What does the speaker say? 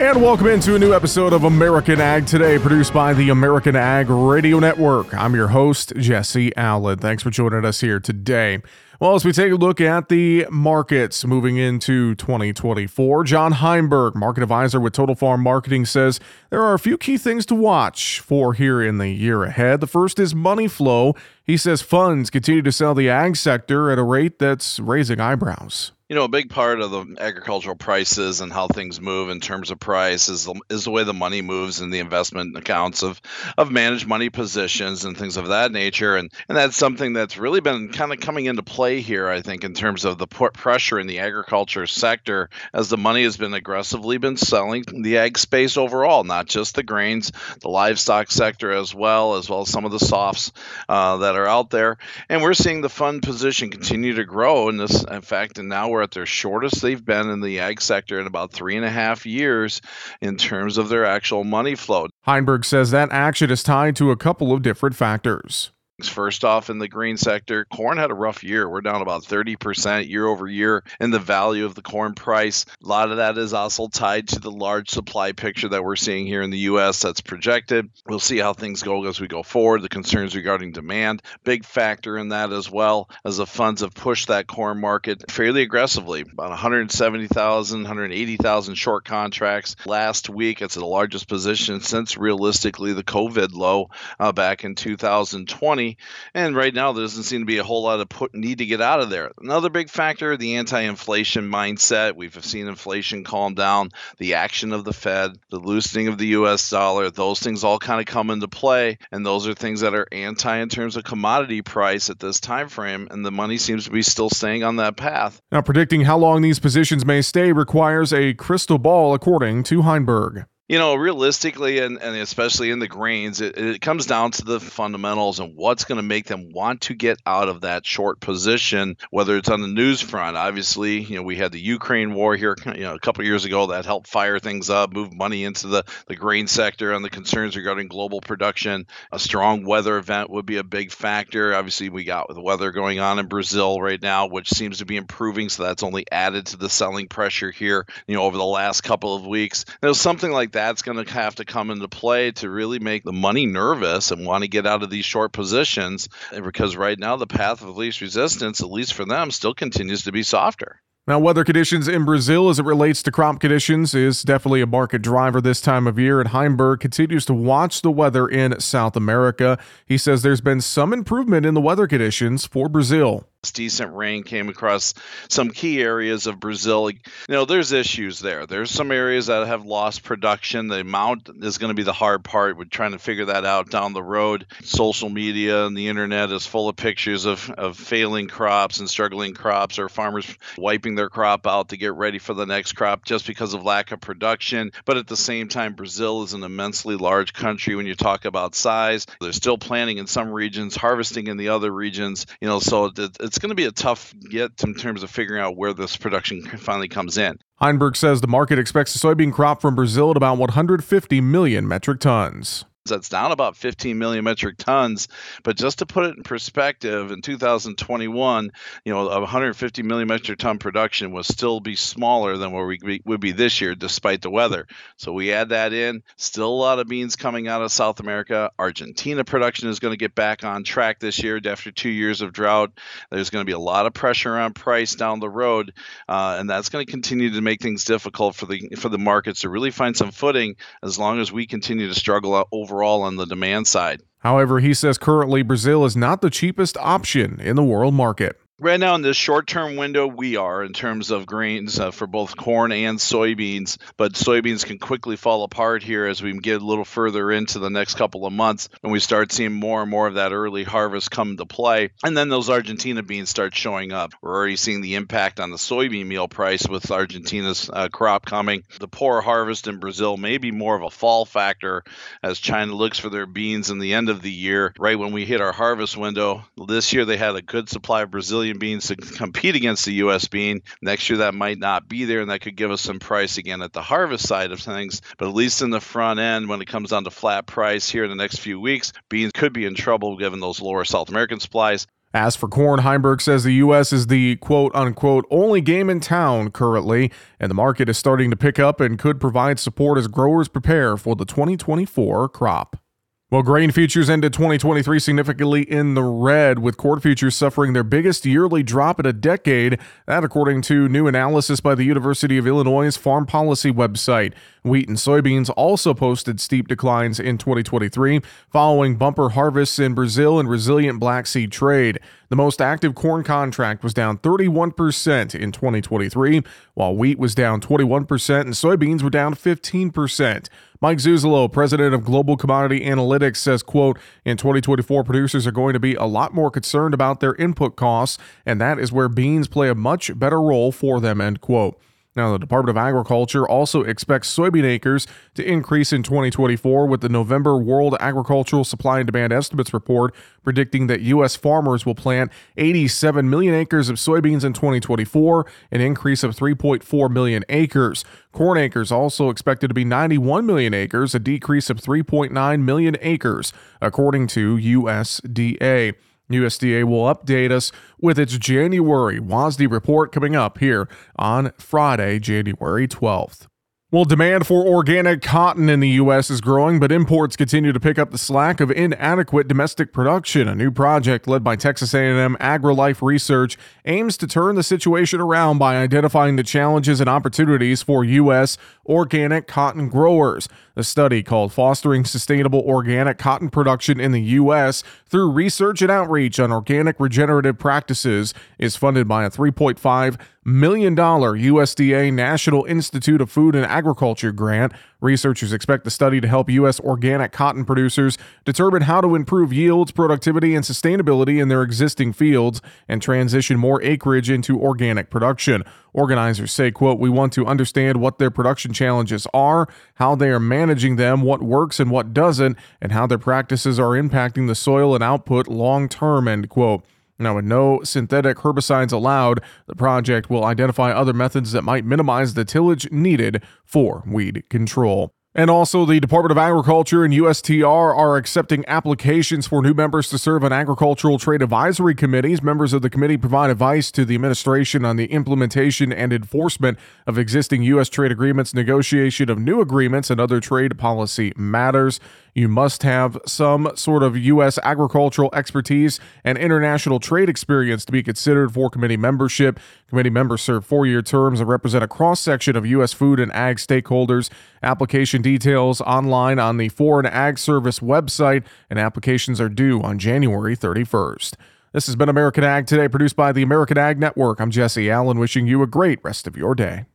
And welcome into a new episode of American Ag Today, produced by the American Ag Radio Network. I'm your host, Jesse Allen. Thanks for joining us here today. Well, as we take a look at the markets moving into 2024, John Heinberg, market advisor with Total Farm Marketing, says there are a few key things to watch for here in the year ahead. The first is money flow. He says funds continue to sell the ag sector at a rate that's raising eyebrows you know, a big part of the agricultural prices and how things move in terms of price is the, is the way the money moves in the investment accounts of of managed money positions and things of that nature, and and that's something that's really been kind of coming into play here, I think, in terms of the pressure in the agriculture sector as the money has been aggressively been selling the ag space overall, not just the grains, the livestock sector as well, as well as some of the softs uh, that are out there, and we're seeing the fund position continue to grow, in this, in fact, and now we're at their shortest they've been in the ag sector in about three and a half years in terms of their actual money flow. Heinberg says that action is tied to a couple of different factors. First off, in the green sector, corn had a rough year. We're down about 30% year over year in the value of the corn price. A lot of that is also tied to the large supply picture that we're seeing here in the U.S. that's projected. We'll see how things go as we go forward. The concerns regarding demand, big factor in that as well, as the funds have pushed that corn market fairly aggressively. About 170,000, 180,000 short contracts last week. It's the largest position since realistically the COVID low uh, back in 2020. And right now, there doesn't seem to be a whole lot of put, need to get out of there. Another big factor the anti inflation mindset. We've seen inflation calm down, the action of the Fed, the loosening of the US dollar. Those things all kind of come into play. And those are things that are anti in terms of commodity price at this time frame. And the money seems to be still staying on that path. Now, predicting how long these positions may stay requires a crystal ball, according to Heinberg you know, realistically, and, and especially in the grains, it, it comes down to the fundamentals and what's going to make them want to get out of that short position, whether it's on the news front. Obviously, you know, we had the Ukraine war here, you know, a couple years ago that helped fire things up, move money into the, the grain sector and the concerns regarding global production. A strong weather event would be a big factor. Obviously, we got the weather going on in Brazil right now, which seems to be improving. So that's only added to the selling pressure here, you know, over the last couple of weeks. There's something like that's going to have to come into play to really make the money nervous and want to get out of these short positions eh, because right now the path of least resistance, at least for them, still continues to be softer. Now, weather conditions in Brazil as it relates to crop conditions is definitely a market driver this time of year, and Heinberg continues to watch the weather in South America. He says there's been some improvement in the weather conditions for Brazil decent rain came across some key areas of Brazil. You know, there's issues there. There's some areas that have lost production. The amount is going to be the hard part. We're trying to figure that out down the road. Social media and the internet is full of pictures of, of failing crops and struggling crops or farmers wiping their crop out to get ready for the next crop just because of lack of production. But at the same time, Brazil is an immensely large country when you talk about size. They're still planting in some regions, harvesting in the other regions. You know, so it's it's going to be a tough get in terms of figuring out where this production finally comes in. Heinberg says the market expects a soybean crop from Brazil at about 150 million metric tons. That's down about 15 million metric tons. But just to put it in perspective, in 2021, you know, 150 million metric ton production will still be smaller than where we would be this year, despite the weather. So we add that in. Still a lot of beans coming out of South America. Argentina production is going to get back on track this year after two years of drought. There's going to be a lot of pressure on price down the road, uh, and that's going to continue to make things difficult for the for the markets to really find some footing as long as we continue to struggle over overall on the demand side. However, he says currently Brazil is not the cheapest option in the world market. Right now, in this short term window, we are in terms of grains uh, for both corn and soybeans. But soybeans can quickly fall apart here as we get a little further into the next couple of months and we start seeing more and more of that early harvest come into play. And then those Argentina beans start showing up. We're already seeing the impact on the soybean meal price with Argentina's uh, crop coming. The poor harvest in Brazil may be more of a fall factor as China looks for their beans in the end of the year, right when we hit our harvest window. This year, they had a good supply of Brazilian Beans to compete against the U.S. bean. Next year, that might not be there, and that could give us some price again at the harvest side of things. But at least in the front end, when it comes down to flat price here in the next few weeks, beans could be in trouble given those lower South American supplies. As for corn, Heinberg says the U.S. is the quote unquote only game in town currently, and the market is starting to pick up and could provide support as growers prepare for the 2024 crop. Well, grain futures ended 2023 significantly in the red, with corn futures suffering their biggest yearly drop in a decade. That, according to new analysis by the University of Illinois' Farm Policy website. Wheat and soybeans also posted steep declines in 2023, following bumper harvests in Brazil and resilient Black Sea trade. The most active corn contract was down 31% in 2023, while wheat was down 21% and soybeans were down 15%. Mike Zuzolo, president of Global Commodity Analytics, says, quote, in 2024, producers are going to be a lot more concerned about their input costs, and that is where beans play a much better role for them, end quote. Now, the Department of Agriculture also expects soybean acres to increase in 2024 with the November World Agricultural Supply and Demand Estimates report predicting that U.S. farmers will plant 87 million acres of soybeans in 2024, an increase of 3.4 million acres. Corn acres also expected to be 91 million acres, a decrease of 3.9 million acres, according to USDA. USDA will update us with its January WASDE report coming up here on Friday, January 12th. Well, demand for organic cotton in the U.S. is growing, but imports continue to pick up the slack of inadequate domestic production. A new project led by Texas A&M AgriLife Research aims to turn the situation around by identifying the challenges and opportunities for U.S. organic cotton growers. The study called Fostering Sustainable Organic Cotton Production in the U.S. through research and outreach on organic regenerative practices is funded by a 3.5 million USDA National Institute of Food and Agriculture grant. Researchers expect the study to help U.S. organic cotton producers determine how to improve yields, productivity, and sustainability in their existing fields and transition more acreage into organic production. Organizers say, quote, we want to understand what their production challenges are, how they are managing them, what works and what doesn't, and how their practices are impacting the soil and output long term, end quote. Now, with no synthetic herbicides allowed, the project will identify other methods that might minimize the tillage needed for weed control. And also, the Department of Agriculture and USTR are accepting applications for new members to serve on agricultural trade advisory committees. Members of the committee provide advice to the administration on the implementation and enforcement of existing U.S. trade agreements, negotiation of new agreements, and other trade policy matters. You must have some sort of U.S. agricultural expertise and international trade experience to be considered for committee membership. Committee members serve four year terms and represent a cross section of U.S. food and ag stakeholders. Application details online on the Foreign Ag Service website, and applications are due on January 31st. This has been American Ag Today, produced by the American Ag Network. I'm Jesse Allen, wishing you a great rest of your day.